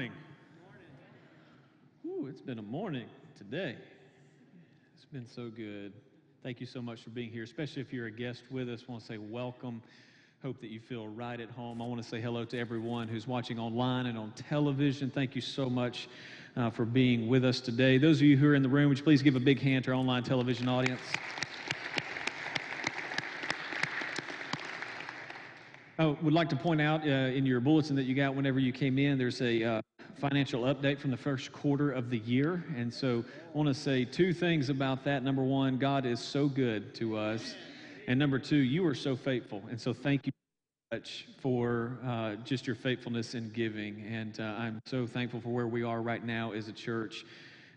morning. Ooh, it's been a morning today. It's been so good. Thank you so much for being here, especially if you're a guest with us. I want to say welcome. Hope that you feel right at home. I want to say hello to everyone who's watching online and on television. Thank you so much uh, for being with us today. Those of you who are in the room, would you please give a big hand to our online television audience? I would like to point out uh, in your bulletin that you got whenever you came in, there's a uh, financial update from the first quarter of the year. And so I want to say two things about that. Number one, God is so good to us. And number two, you are so faithful. And so thank you much for uh, just your faithfulness in giving. And uh, I'm so thankful for where we are right now as a church.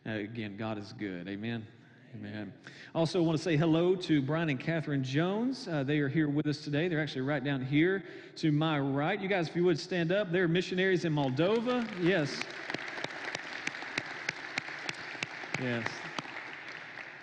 Uh, again, God is good. Amen. Amen. Also, want to say hello to Brian and Catherine Jones. Uh, they are here with us today. They're actually right down here to my right. You guys, if you would stand up, they're missionaries in Moldova. Yes. Yes.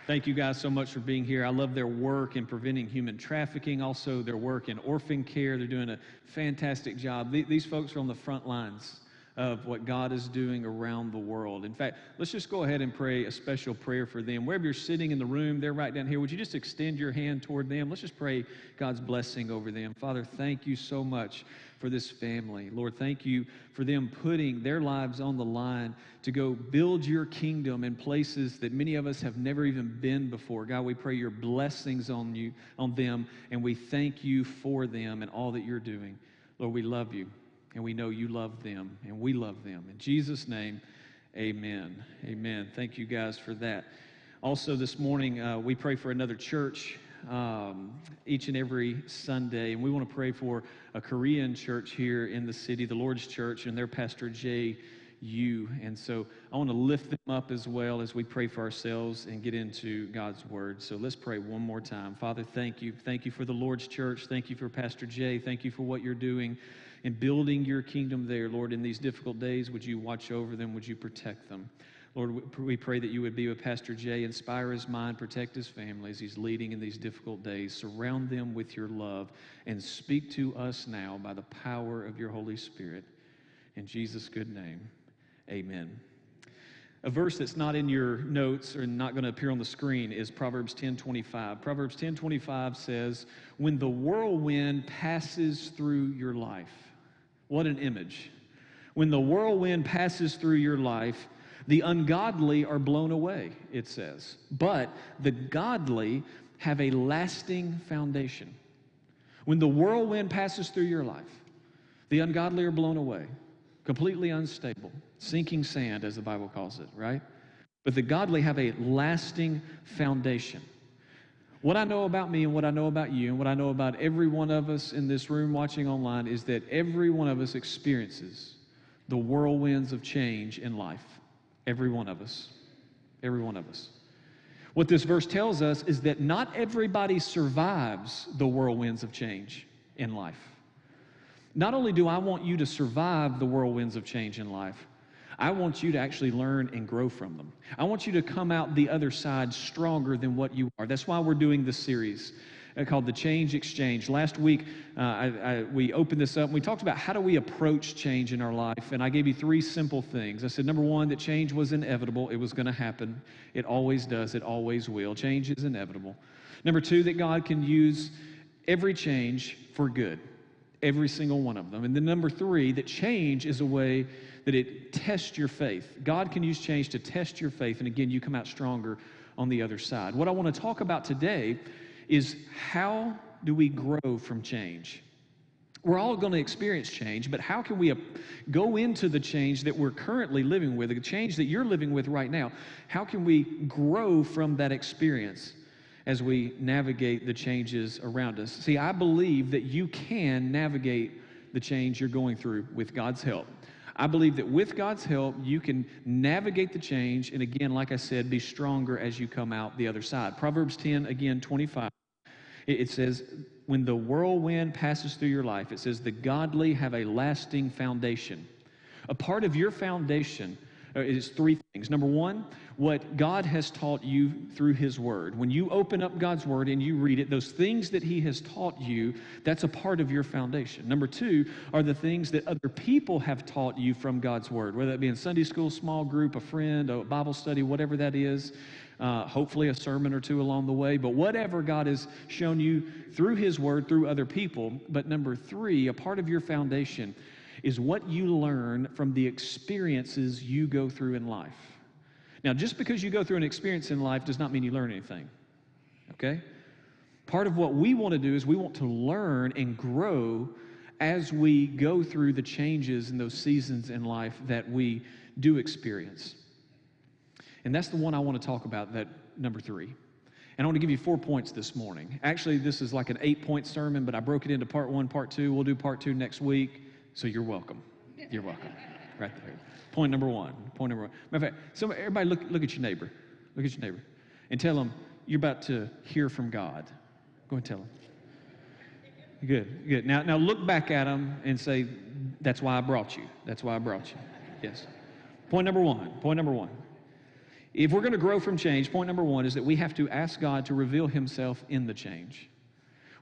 Thank you guys so much for being here. I love their work in preventing human trafficking, also their work in orphan care. They're doing a fantastic job. These folks are on the front lines of what God is doing around the world. In fact, let's just go ahead and pray a special prayer for them. Wherever you're sitting in the room, they're right down here. Would you just extend your hand toward them? Let's just pray God's blessing over them. Father, thank you so much for this family. Lord, thank you for them putting their lives on the line to go build your kingdom in places that many of us have never even been before. God, we pray your blessings on you, on them, and we thank you for them and all that you're doing. Lord, we love you and we know you love them, and we love them. In Jesus' name, amen. Amen. Thank you guys for that. Also, this morning, uh, we pray for another church um, each and every Sunday, and we want to pray for a Korean church here in the city, the Lord's Church, and their pastor, Jay Yu. And so I want to lift them up as well as we pray for ourselves and get into God's word. So let's pray one more time. Father, thank you. Thank you for the Lord's church. Thank you for Pastor Jay. Thank you for what you're doing in building your kingdom there, Lord, in these difficult days. Would you watch over them? Would you protect them? Lord, we pray that you would be with Pastor Jay, inspire his mind, protect his family as he's leading in these difficult days. Surround them with your love and speak to us now by the power of your Holy Spirit. In Jesus' good name, amen. A verse that's not in your notes or not going to appear on the screen is Proverbs 10:25. Proverbs 10:25 says, "When the whirlwind passes through your life, what an image. When the whirlwind passes through your life, the ungodly are blown away, it says. But the godly have a lasting foundation. When the whirlwind passes through your life, the ungodly are blown away, completely unstable, sinking sand, as the Bible calls it, right? But the godly have a lasting foundation. What I know about me and what I know about you and what I know about every one of us in this room watching online is that every one of us experiences the whirlwinds of change in life. Every one of us. Every one of us. What this verse tells us is that not everybody survives the whirlwinds of change in life. Not only do I want you to survive the whirlwinds of change in life, I want you to actually learn and grow from them. I want you to come out the other side stronger than what you are. That's why we're doing this series uh, called the Change Exchange. Last week, uh, I, I, we opened this up and we talked about how do we approach change in our life. And I gave you three simple things. I said, number one, that change was inevitable, it was going to happen. It always does, it always will. Change is inevitable. Number two, that God can use every change for good, every single one of them. And then number three, that change is a way that it tests your faith. God can use change to test your faith, and again, you come out stronger on the other side. What I want to talk about today is how do we grow from change? We're all going to experience change, but how can we go into the change that we're currently living with, the change that you're living with right now? How can we grow from that experience as we navigate the changes around us? See, I believe that you can navigate the change you're going through with God's help. I believe that with God's help, you can navigate the change. And again, like I said, be stronger as you come out the other side. Proverbs 10, again, 25. It says, when the whirlwind passes through your life, it says, the godly have a lasting foundation. A part of your foundation uh, is three things. Number one, what God has taught you through His Word. When you open up God's Word and you read it, those things that He has taught you, that's a part of your foundation. Number two are the things that other people have taught you from God's Word, whether that be in Sunday school, small group, a friend, a Bible study, whatever that is. Uh, hopefully, a sermon or two along the way, but whatever God has shown you through His Word, through other people. But number three, a part of your foundation is what you learn from the experiences you go through in life. Now, just because you go through an experience in life does not mean you learn anything, okay? Part of what we want to do is we want to learn and grow as we go through the changes in those seasons in life that we do experience. And that's the one I want to talk about, that number three. And I want to give you four points this morning. Actually, this is like an eight point sermon, but I broke it into part one, part two. We'll do part two next week. So you're welcome. You're welcome. Right there. Point number one. Point number one. Matter of fact, somebody, everybody look, look at your neighbor. Look at your neighbor. And tell them you're about to hear from God. Go and tell them. Good, good. Now, now look back at them and say, That's why I brought you. That's why I brought you. Yes. Point number one. Point number one. If we're going to grow from change, point number one is that we have to ask God to reveal Himself in the change.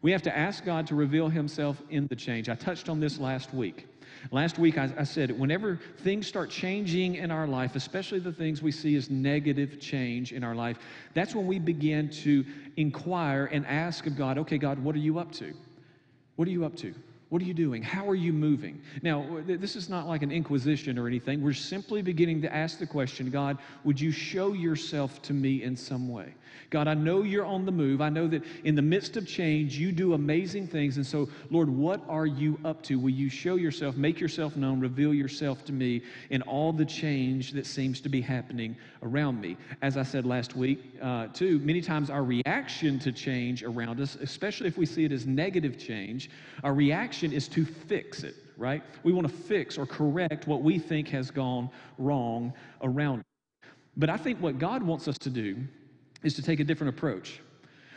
We have to ask God to reveal Himself in the change. I touched on this last week. Last week, I, I, said, whenever things start changing in our life, especially the things we see as negative change in our life, that's when we begin to inquire and ask of God, okay, God, what are you up to? What are you up to? What are you doing? How are you moving? Now, this is not like an inquisition or anything. We're simply beginning to ask the question God, would you show yourself to me in some way? God, I know you're on the move. I know that in the midst of change, you do amazing things. And so, Lord, what are you up to? Will you show yourself, make yourself known, reveal yourself to me in all the change that seems to be happening around me? As I said last week, uh, too, many times our reaction to change around us, especially if we see it as negative change, our reaction is to fix it, right? We want to fix or correct what we think has gone wrong around. But I think what God wants us to do is to take a different approach.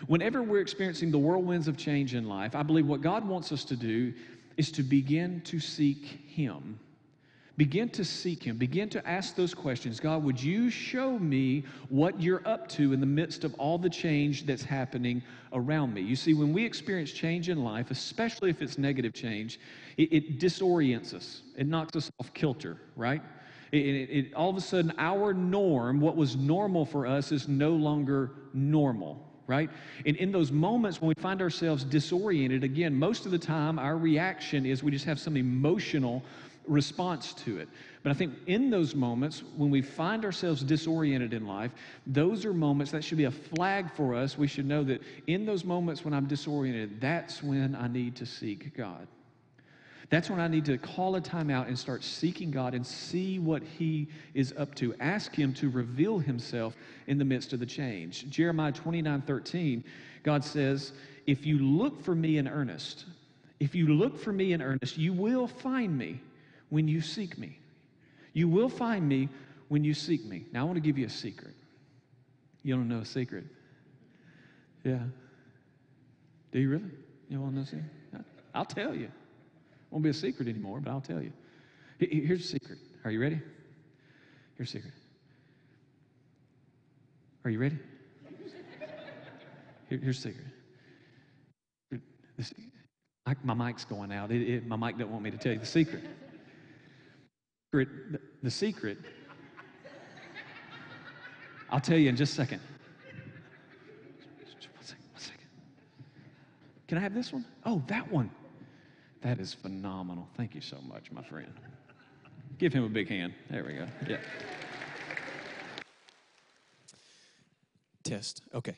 Whenever we're experiencing the whirlwinds of change in life, I believe what God wants us to do is to begin to seek Him. Begin to seek Him. Begin to ask those questions. God, would you show me what you're up to in the midst of all the change that's happening around me? You see, when we experience change in life, especially if it's negative change, it, it disorients us, it knocks us off kilter, right? It, it, it, all of a sudden, our norm, what was normal for us, is no longer normal, right? And in those moments when we find ourselves disoriented, again, most of the time our reaction is we just have some emotional response to it. But I think in those moments, when we find ourselves disoriented in life, those are moments that should be a flag for us. We should know that in those moments when I'm disoriented, that's when I need to seek God. That's when I need to call a time out and start seeking God and see what He is up to. Ask Him to reveal Himself in the midst of the change. Jeremiah 29 13, God says, If you look for me in earnest, if you look for me in earnest, you will find me when you seek me. You will find me when you seek me. Now, I want to give you a secret. You don't know a secret? Yeah. Do you really? You want to know a secret? I'll tell you. Won't be a secret anymore, but I'll tell you. Here's a secret. Are you ready? Here's a secret. Are you ready? Here, here's a secret. This, I, my mic's going out. It, it, my mic doesn't want me to tell you the secret. The, secret, I'll tell you in just a second. One second, one second. Can I have this one? Oh, that one. That is phenomenal. Thank you so much, my friend. Give him a big hand. There we go. Yeah. Test. Okay.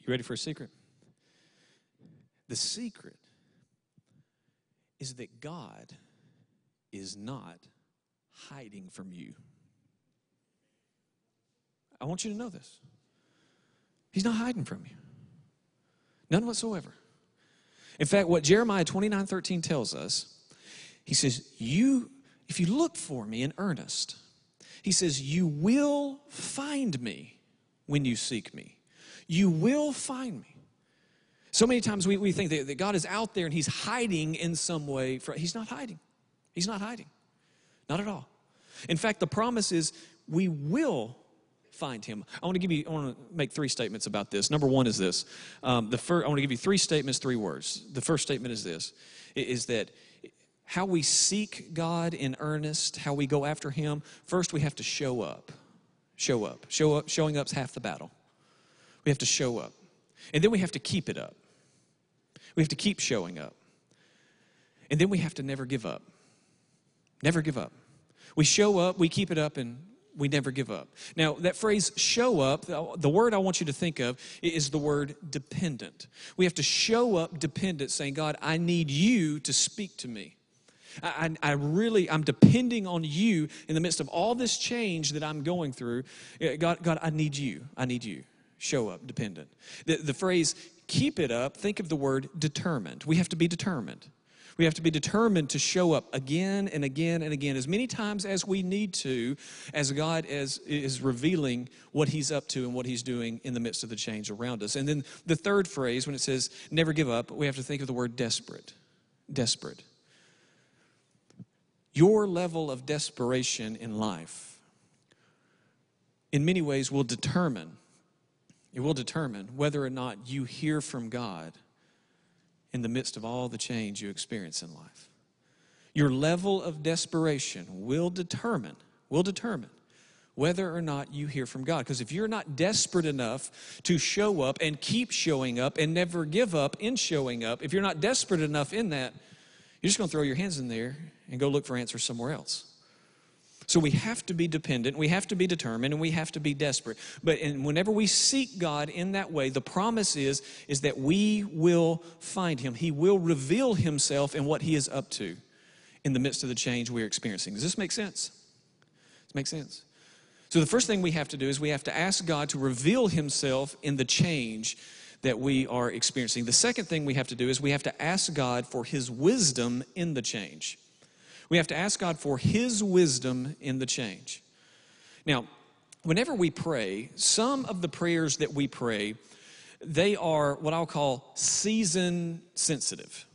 You ready for a secret? The secret is that God is not hiding from you. I want you to know this. He's not hiding from you. None whatsoever. In fact, what Jeremiah 29 13 tells us, he says, You, if you look for me in earnest, he says, You will find me when you seek me. You will find me. So many times we, we think that, that God is out there and he's hiding in some way. For, he's not hiding. He's not hiding. Not at all. In fact, the promise is we will find him. I want to give you, I want to make three statements about this. Number one is this. Um, the first, I want to give you three statements, three words. The first statement is this, is that how we seek God in earnest, how we go after him, first we have to show up. Show up. Show up. Showing up's half the battle. We have to show up. And then we have to keep it up. We have to keep showing up. And then we have to never give up. Never give up. We show up, we keep it up, and we never give up. Now, that phrase show up, the word I want you to think of is the word dependent. We have to show up dependent, saying, God, I need you to speak to me. I, I, really, I'm depending on you in the midst of all this change that I'm going through. Eh, God, God, I need you. I need you. Show up, dependent. The, the phrase keep it up, think of the word determined. We have to be determined. We have to be determined to show up again and again and again, as many times as we need to, as God is, is revealing what He's up to and what He's doing in the midst of the change around us. And then the third phrase, when it says never give up, we have to think of the word desperate. Desperate. Your level of desperation in life, in many ways, will determine. It will determine whether or not you hear from God in the midst of all the change you experience in life. Your level of desperation will determine, will determine whether or not you hear from God. Because if you're not desperate enough to show up and keep showing up and never give up in showing up, if you're not desperate enough in that, you're just going to throw your hands in there and go look for answers somewhere else. So we have to be dependent, we have to be determined, and we have to be desperate. But and whenever we seek God in that way, the promise is, is that we will find Him. He will reveal Himself and what He is up to in the midst of the change we're experiencing. Does this make sense? Does make sense? So the first thing we have to do is we have to ask God to reveal Himself in the change that we are experiencing. The second thing we have to do is we have to ask God for His wisdom in the change. We have to ask God for His wisdom in the change. Now, whenever we pray, some of the prayers that we pray, they are what I'll call season sensitive.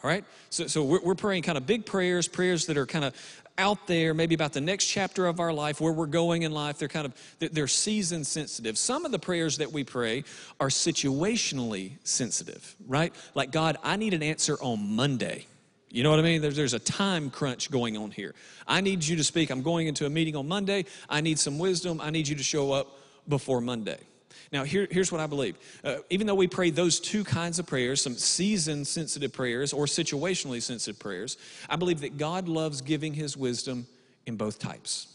All right? So, so we're, we're praying kind of big prayers, prayers that are kind of out there, maybe about the next chapter of our life, where we're going in life. They're kind of, they're season sensitive. Some of the prayers that we pray are situationally sensitive, right? Like, God, I need an answer on Monday. You know what I mean? There's, there's a time crunch going on here. I need you to speak. I'm going into a meeting on Monday. I need some wisdom. I need you to show up before Monday. Now, here, here's what I believe. Uh, even though we pray those two kinds of prayers, some season sensitive prayers or situationally sensitive prayers, I believe that God loves giving his wisdom in both types.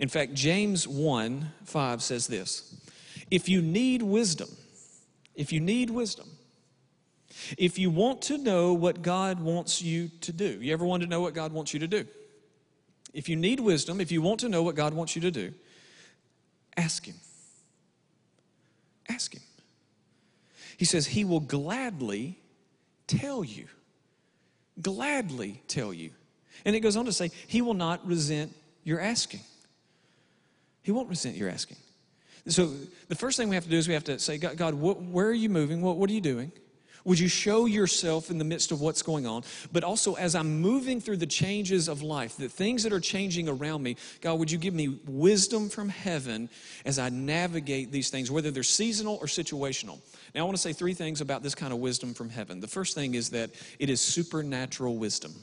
In fact, James 1 5 says this If you need wisdom, if you need wisdom, if you want to know what God wants you to do, you ever want to know what God wants you to do? If you need wisdom, if you want to know what God wants you to do, ask Him. Ask Him. He says He will gladly tell you. Gladly tell you. And it goes on to say, He will not resent your asking. He won't resent your asking. So the first thing we have to do is we have to say, God, God what, where are you moving? What, what are you doing? Would you show yourself in the midst of what's going on? But also, as I'm moving through the changes of life, the things that are changing around me, God, would you give me wisdom from heaven as I navigate these things, whether they're seasonal or situational? Now, I want to say three things about this kind of wisdom from heaven. The first thing is that it is supernatural wisdom.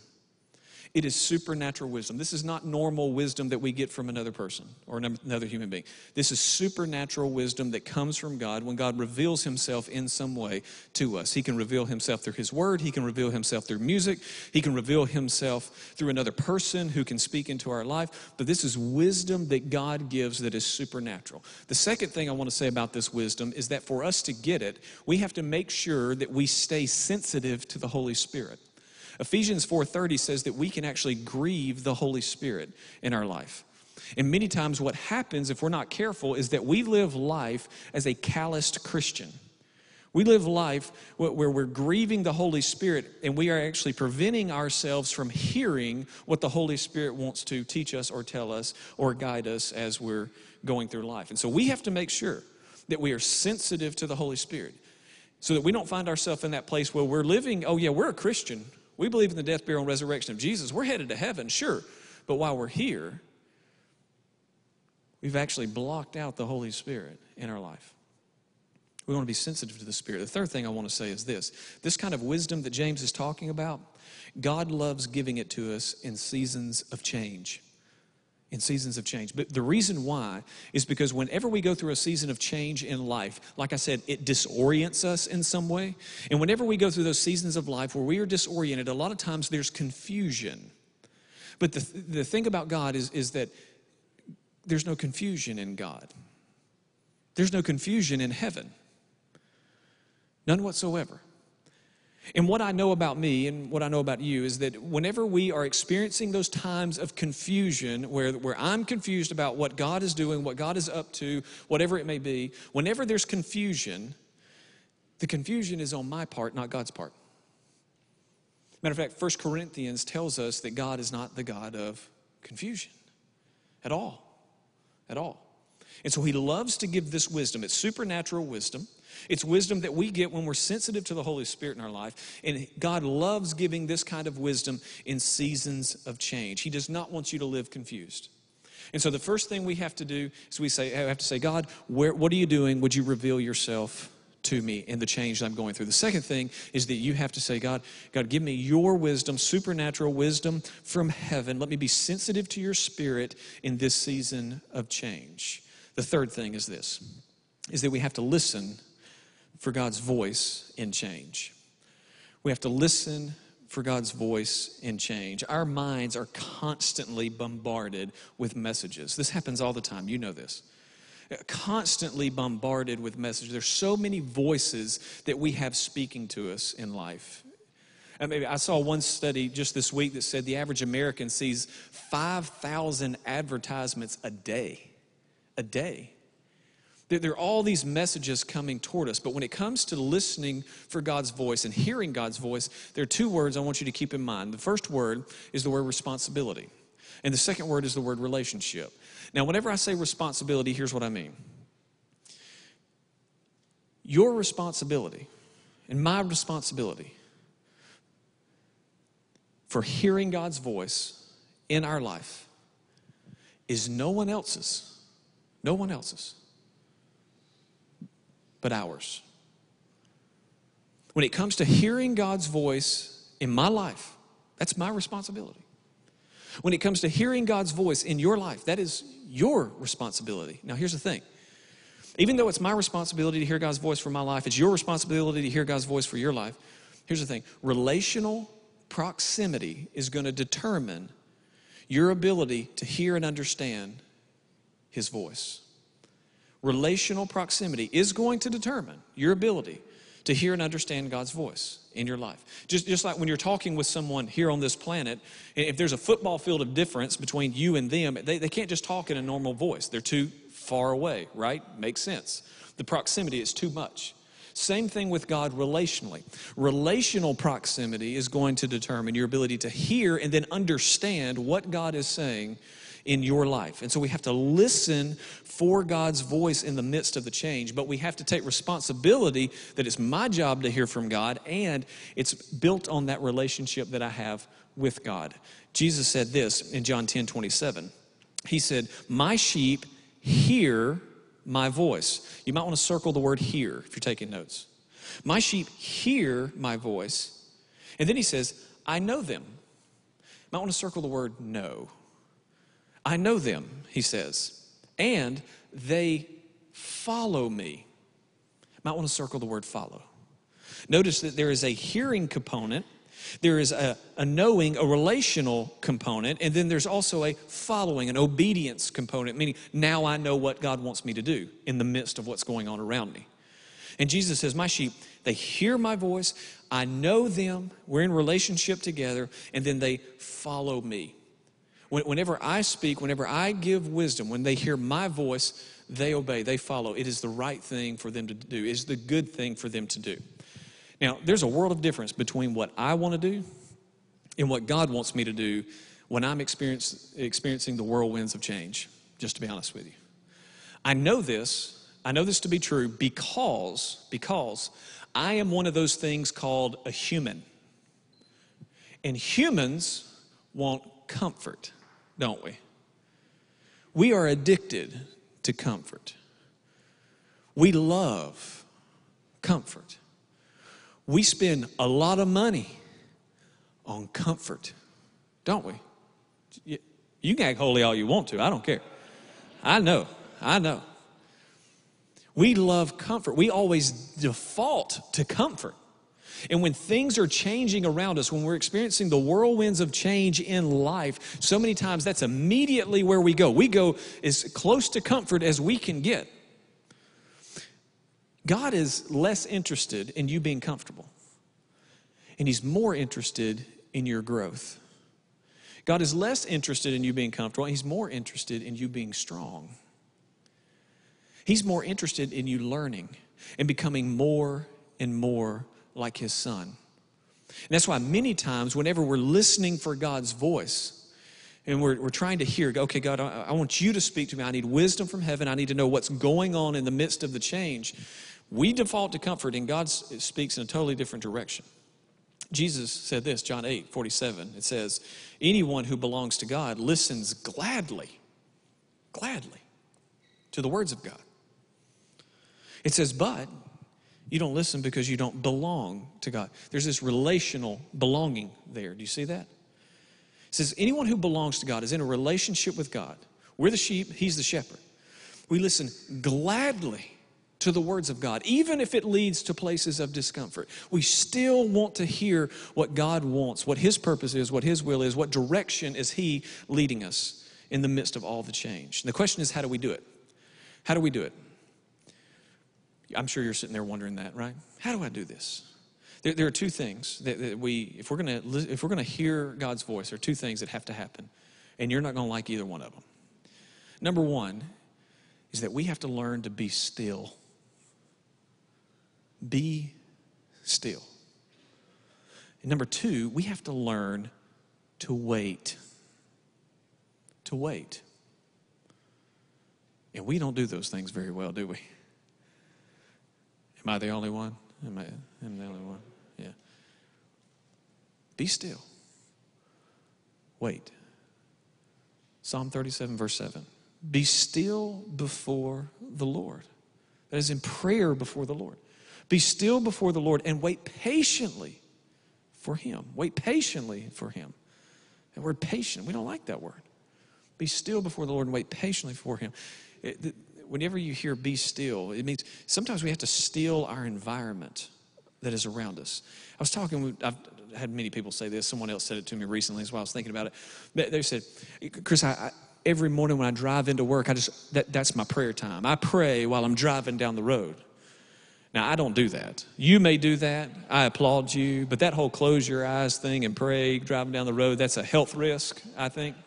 It is supernatural wisdom. This is not normal wisdom that we get from another person or another human being. This is supernatural wisdom that comes from God when God reveals himself in some way to us. He can reveal himself through his word, he can reveal himself through music, he can reveal himself through another person who can speak into our life. But this is wisdom that God gives that is supernatural. The second thing I want to say about this wisdom is that for us to get it, we have to make sure that we stay sensitive to the Holy Spirit. Ephesians 4:30 says that we can actually grieve the Holy Spirit in our life. And many times what happens if we're not careful is that we live life as a calloused Christian. We live life where we're grieving the Holy Spirit and we are actually preventing ourselves from hearing what the Holy Spirit wants to teach us or tell us or guide us as we're going through life. And so we have to make sure that we are sensitive to the Holy Spirit so that we don't find ourselves in that place where we're living, oh, yeah, we're a Christian, we believe in the death, burial, and resurrection of Jesus. We're headed to heaven, sure. But while we're here, we've actually blocked out the Holy Spirit in our life. We want to be sensitive to the Spirit. The third thing I want to say is this this kind of wisdom that James is talking about, God loves giving it to us in seasons of change. In seasons of change. But the reason why is because whenever we go through a season of change in life, like I said, it disorients us in some way. And whenever we go through those seasons of life where we are disoriented, a lot of times there's confusion. But the, the thing about God is, is that there's no confusion in God, there's no confusion in heaven. None whatsoever. And what I know about me and what I know about you is that whenever we are experiencing those times of confusion, where, where I'm confused about what God is doing, what God is up to, whatever it may be, whenever there's confusion, the confusion is on my part, not God's part. Matter of fact, 1 Corinthians tells us that God is not the God of confusion at all. At all. And so he loves to give this wisdom. It's supernatural wisdom. It's wisdom that we get when we're sensitive to the Holy Spirit in our life. And God loves giving this kind of wisdom in seasons of change. He does not want you to live confused. And so the first thing we have to do is we say, I have to say, God, where, what are you doing? Would you reveal yourself to me in the change that I'm going through? The second thing is that you have to say, God, God, give me your wisdom, supernatural wisdom from heaven. Let me be sensitive to your spirit in this season of change. The third thing is this is that we have to listen for God's voice in change. We have to listen for God's voice in change. Our minds are constantly bombarded with messages. This happens all the time. You know this. Constantly bombarded with messages. There's so many voices that we have speaking to us in life. I, mean, I saw one study just this week that said the average American sees 5,000 advertisements a day. A day. There are all these messages coming toward us, but when it comes to listening for God's voice and hearing God's voice, there are two words I want you to keep in mind. The first word is the word responsibility, and the second word is the word relationship. Now, whenever I say responsibility, here's what I mean your responsibility and my responsibility for hearing God's voice in our life is no one else's. No one else's but ours. When it comes to hearing God's voice in my life, that's my responsibility. When it comes to hearing God's voice in your life, that is your responsibility. Now, here's the thing even though it's my responsibility to hear God's voice for my life, it's your responsibility to hear God's voice for your life. Here's the thing relational proximity is going to determine your ability to hear and understand His voice. Relational proximity is going to determine your ability to hear and understand God's voice in your life. Just, just like when you're talking with someone here on this planet, if there's a football field of difference between you and them, they, they can't just talk in a normal voice. They're too far away, right? Makes sense. The proximity is too much. Same thing with God relationally. Relational proximity is going to determine your ability to hear and then understand what God is saying in your life. And so we have to listen for God's voice in the midst of the change, but we have to take responsibility that it's my job to hear from God and it's built on that relationship that I have with God. Jesus said this in John 10 27. He said, My sheep hear my voice. You might want to circle the word hear if you're taking notes. My sheep hear my voice. And then he says, I know them. You might want to circle the word know. I know them, he says, and they follow me. Might want to circle the word follow. Notice that there is a hearing component, there is a, a knowing, a relational component, and then there's also a following, an obedience component, meaning now I know what God wants me to do in the midst of what's going on around me. And Jesus says, My sheep, they hear my voice, I know them, we're in relationship together, and then they follow me. Whenever I speak, whenever I give wisdom, when they hear my voice, they obey, they follow. It is the right thing for them to do, it is the good thing for them to do. Now, there's a world of difference between what I want to do and what God wants me to do when I'm experiencing the whirlwinds of change, just to be honest with you. I know this, I know this to be true because, because I am one of those things called a human. And humans want comfort don't we? We are addicted to comfort. We love comfort. We spend a lot of money on comfort, don't we? You- can act holy all you want to, I don't care. I know, I know. We love comfort. We always default to comfort. And when things are changing around us, when we're experiencing the whirlwinds of change in life, so many times that's immediately where we go. We go as close to comfort as we can get. God is less interested in you being comfortable, and He's more interested in your growth. God is less interested in you being comfortable, He's more interested in you being strong. He's more interested in you learning and becoming more and more like His Son. And that's why many times, whenever we're listening for God's voice, and we're, we're trying to hear, okay, God, I, I want you to speak to me. I need wisdom from heaven. I need to know what's going on in the midst of the change. We default to comfort, and God speaks in a totally different direction. Jesus said this, John 8, 47. It says, Anyone who belongs to God listens gladly, gladly to the words of God. It says, but you don't listen because you don't belong to God. There's this relational belonging there. Do you see that? It says, anyone who belongs to God is in a relationship with God. We're the sheep, He's the shepherd. We listen gladly to the words of God, even if it leads to places of discomfort. We still want to hear what God wants, what His purpose is, what His will is, what direction is He leading us in the midst of all the change. And the question is, how do we do it? How do we do it? I'm sure you're sitting there wondering that, right? How do I do this? There, there are two things that, that we, if we're going to, if we're to hear God's voice, there are two things that have to happen, and you're not going to like either one of them. Number one is that we have to learn to be still. Be still. And number two, we have to learn to wait. To wait. And we don't do those things very well, do we? Am I the only one? Am I am the only one? Yeah. Be still. Wait. Psalm 37, verse 7. Be still before the Lord. That is in prayer before the Lord. Be still before the Lord and wait patiently for Him. Wait patiently for Him. That word patient, we don't like that word. Be still before the Lord and wait patiently for Him. It- whenever you hear be still, it means sometimes we have to still our environment that is around us. I was talking, I've had many people say this. Someone else said it to me recently as well. I was thinking about it. They said, Chris, I, I, every morning when I drive into work, I just, that, that's my prayer time. I pray while I'm driving down the road. Now, I don't do that. You may do that. I applaud you. But that whole close your eyes thing and pray driving down the road, that's a health risk, I think.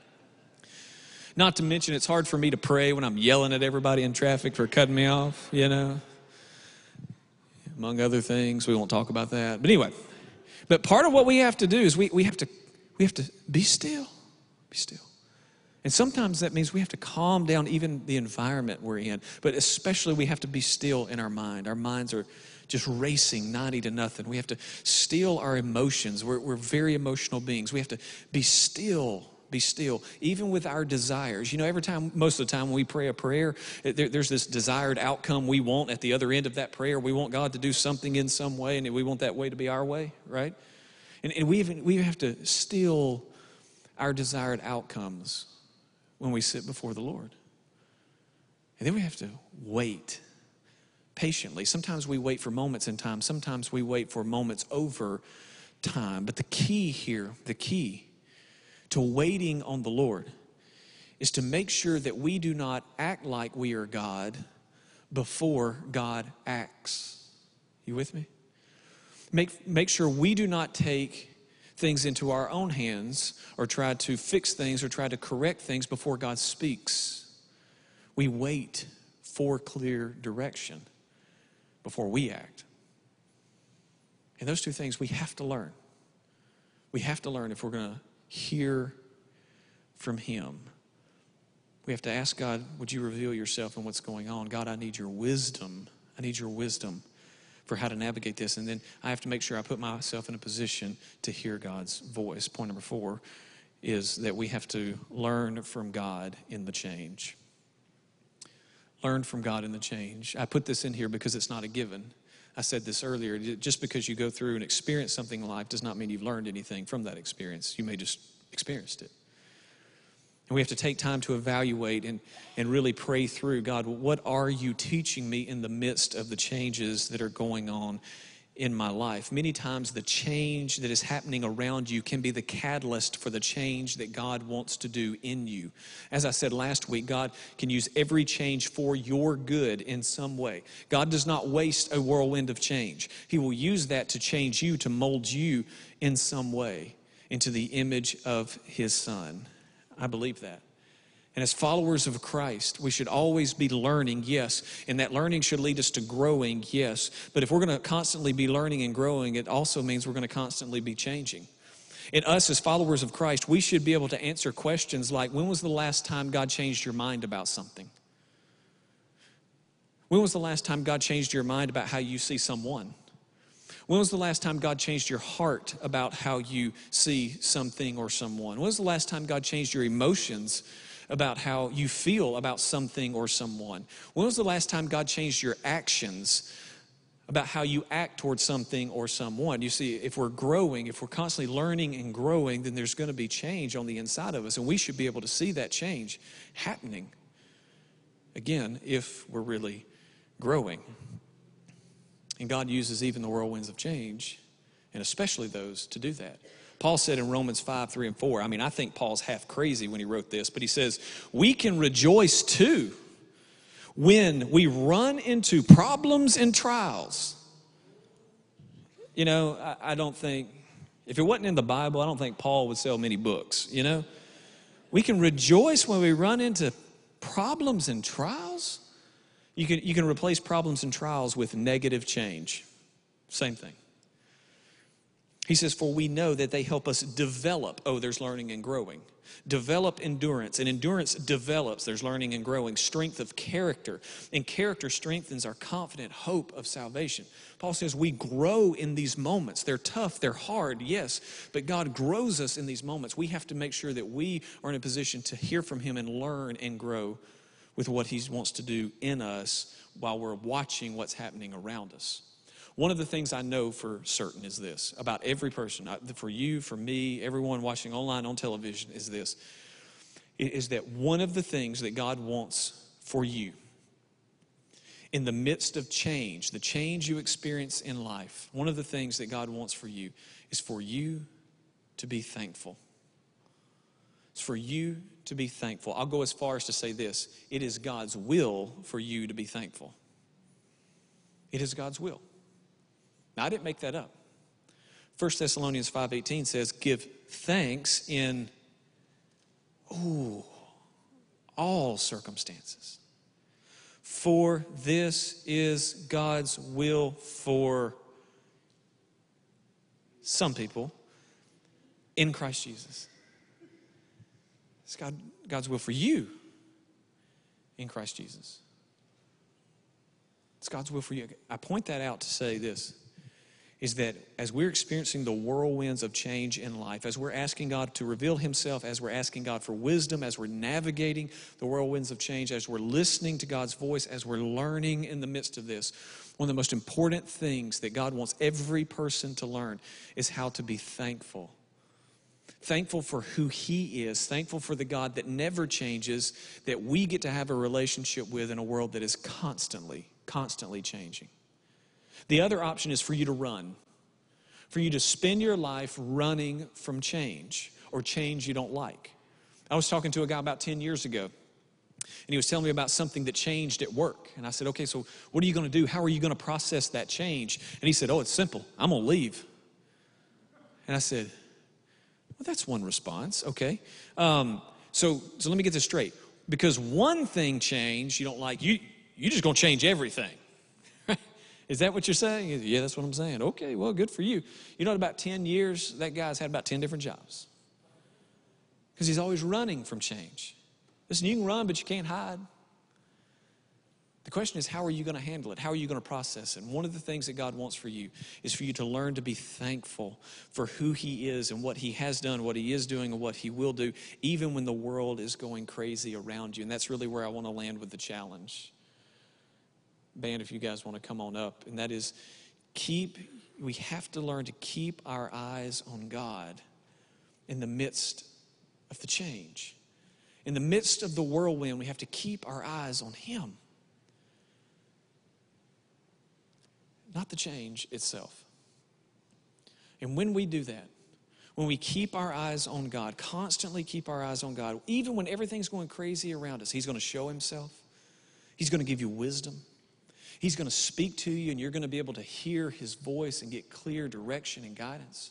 Not to mention, it's hard for me to pray when I'm yelling at everybody in traffic for cutting me off, you know. Among other things, we won't talk about that. But anyway, but part of what we have to do is we, we have to we have to be still. Be still. And sometimes that means we have to calm down even the environment we're in. But especially we have to be still in our mind. Our minds are just racing 90 to nothing. We have to still our emotions. We're, we're very emotional beings. We have to be still be still, even with our desires. You know, every time, most of the time when we pray a prayer, there, there's this desired outcome we want at the other end of that prayer. We want God to do something in some way, and we want that way to be our way, right? And, and we, even, we have to still our desired outcomes when we sit before the Lord. And then we have to wait patiently. Sometimes we wait for moments in time, sometimes we wait for moments over time. But the key here, the key to waiting on the Lord is to make sure that we do not act like we are God before God acts. You with me? Make, make sure we do not take things into our own hands or try to fix things or try to correct things before God speaks. We wait for clear direction before we act. And those two things we have to learn. We have to learn if we're going to hear from Him. We have to ask God, would you reveal yourself and what's going on? God, I need your wisdom. I need your wisdom for how to navigate this. And then I have to make sure I put myself in a position to hear God's voice. Point number four is that we have to learn from God in the change. Learn from God in the change. I put this in here because it's not a given. I said this earlier. Just because you go through and experience something in life does not mean you've learned anything from that experience. You may just experienced it. And we have to take time to evaluate and, and really pray through God, what are you teaching me in the midst of the changes that are going on in my life. Many times, the change that is happening around you can be the catalyst for the change that God wants to do in you. As I said last week, God can use every change for your good in some way. God does not waste a whirlwind of change, He will use that to change you, to mold you in some way into the image of His Son. I believe that. And as followers of Christ, we should always be learning, yes. And that learning should lead us to growing, yes. But if we're going to constantly be learning and growing, it also means we're going to constantly be changing. In us, as followers of Christ, we should be able to answer questions like when was the last time God changed your mind about something? When was the last time God changed your mind about how you see someone? When was the last time God changed your heart about how you see something or someone? When was the last time God changed your emotions about how you feel about something or someone? When was the last time God changed your actions about how you act towards something or someone? You see, if we're growing, if we're constantly learning and growing, then there's going to be change on the inside of us, and we should be able to see that change happening. Again, if we're really growing. And God uses even the whirlwinds of change, and especially those, to do that. Paul said in Romans 5, 3, and 4, I mean, I think Paul's half crazy when he wrote this, but he says, We can rejoice too when we run into problems and trials. You know, I, I don't think, if it wasn't in the Bible, I don't think Paul would sell many books, you know? We can rejoice when we run into problems and trials. You can, you can replace problems and trials with negative change. Same thing. He says, For we know that they help us develop. Oh, there's learning and growing. Develop endurance, and endurance develops. There's learning and growing. Strength of character, and character strengthens our confident hope of salvation. Paul says we grow in these moments. They're tough, they're hard, yes, but God grows us in these moments. We have to make sure that we are in a position to hear from Him and learn and grow with what He wants to do in us while we're watching what's happening around us. One of the things I know for certain is this about every person, uh, for you, for me, everyone watching online on television, is this is that one of the things that God wants for you in the midst of change, the change you experience in life, one of the things that God wants for you is for you to be thankful. It's for you to be thankful. I'll go as far as to say this it is God's will for you to be thankful. It is God's will. Now, I didn't make that up. 1 Thessalonians 5.18 says, give thanks in, ooh, all circumstances. For this is God's will for some people in Christ Jesus. It's God, God's will for you in Christ Jesus. It's God's will for you. I point that out to say this is that as we're experiencing the whirlwinds of change in life, as we're asking God to reveal Himself, as we're asking God for wisdom, as we're navigating the whirlwinds of change, as we're listening to God's voice, as we're learning in the midst of this, one of the most important things that God wants every person to learn is how to be thankful. Thankful for who He is, thankful for the God that never changes, that we get to have a relationship with in a world that is constantly, constantly changing. The other option is for you to run, for you to spend your life running from change or change you don't like. I was talking to a guy about 10 years ago, and he was telling me about something that changed at work. And I said, Okay, so what are you going to do? How are you going to process that change? And he said, Oh, it's simple. I'm going to leave. And I said, Well, that's one response. Okay. Um, so, so let me get this straight. Because one thing changed you don't like, you, you're just going to change everything. Is that what you're saying? Yeah, that's what I'm saying. Okay, well, good for you. You know, in about 10 years, that guy's had about 10 different jobs. Because he's always running from change. Listen, you can run, but you can't hide. The question is, how are you going to handle it? How are you going to process it? And one of the things that God wants for you is for you to learn to be thankful for who He is and what He has done, what He is doing, and what He will do, even when the world is going crazy around you. And that's really where I want to land with the challenge. Band, if you guys want to come on up, and that is keep, we have to learn to keep our eyes on God in the midst of the change. In the midst of the whirlwind, we have to keep our eyes on Him. not the change itself. And when we do that, when we keep our eyes on God, constantly keep our eyes on God, even when everything's going crazy around us, He's going to show Himself. He's going to give you wisdom. He's going to speak to you, and you're going to be able to hear His voice and get clear direction and guidance.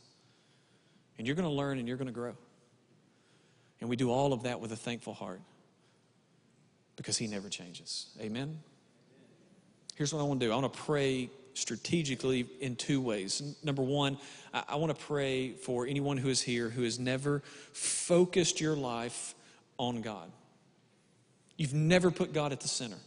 And you're going to learn and you're going to grow. And we do all of that with a thankful heart because He never changes. Amen? Here's what I want to do I want to pray strategically in two ways. Number one, I, want to pray for anyone who is here who has never focused your life on God. You've never put God at the center.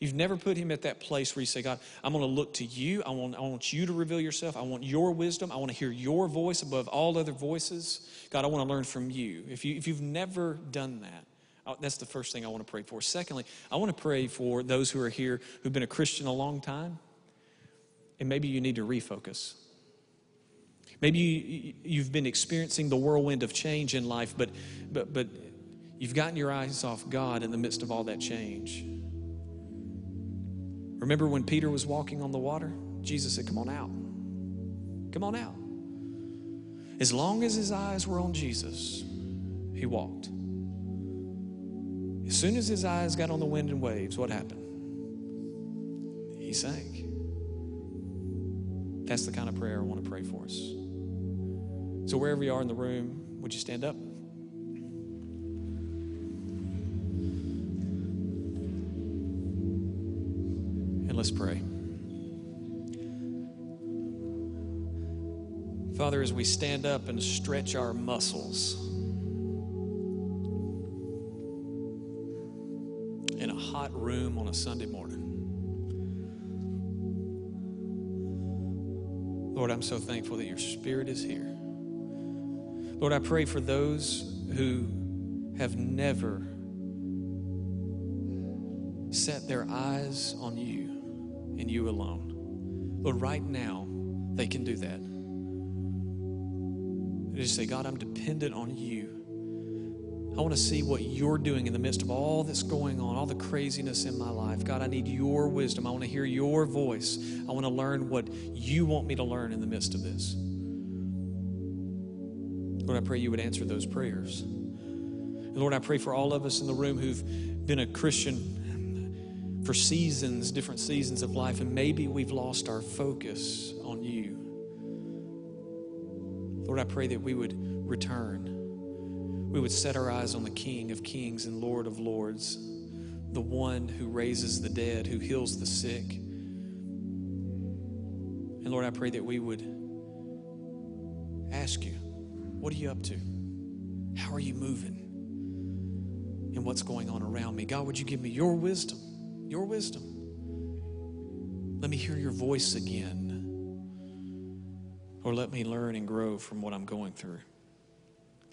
You've never put him at that place where you say, God, I'm going to look to you. I want, I want you to reveal yourself. I want your wisdom. I want to hear your voice above all other voices. God, I want to learn from you. If, you. if you've never done that, Oh, that's the first thing I want to pray for. Secondly, I want to pray for those who are here who've been a Christian a long time, and maybe you need to refocus. Maybe you, have been experiencing the whirlwind of change in life, but, but, but you've gotten your eyes off God in the midst of all that change. Remember when Peter was walking on the water? Jesus said, Come on out. Come on out. As long as his eyes were on Jesus, he walked. As soon as his eyes got on the wind and waves, what happened? He sank. That's the kind of prayer I want to pray for us. So, wherever you are in the room, would you stand up? Let's pray. Father, as we stand up and stretch our muscles, in a hot room on a Sunday morning. Lord, I'm so thankful that your Spirit is here. Lord, I pray for those who have never set their eyes on you and you alone. Lord, right now, they can do that. They just say, God, I'm dependent on you. I want to see what you're doing in the midst of all that's going on, all the craziness in my life. God, I need your wisdom. I want to hear your voice. I want to learn what you want me to learn in the midst of this. Lord, I pray you would answer those prayers. And Lord, I pray for all of us in the room who've been a Christian for seasons, different seasons of life, and maybe we've lost our focus on you. Lord, I pray that we would return we would set our eyes on the King of Kings and Lord of Lords, the one who raises the dead, who heals the sick. And Lord, I pray that we would ask you, what are you up to? How are you moving? And what's going on around me? God, would you give me your wisdom? Your wisdom. Let me hear your voice again. Or let me learn and grow from what I'm going through.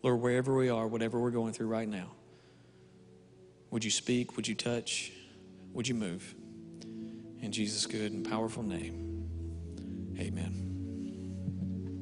Lord, wherever we are, whatever we're going through right now, would you speak? Would you touch? Would you move? In Jesus' good and powerful name, amen.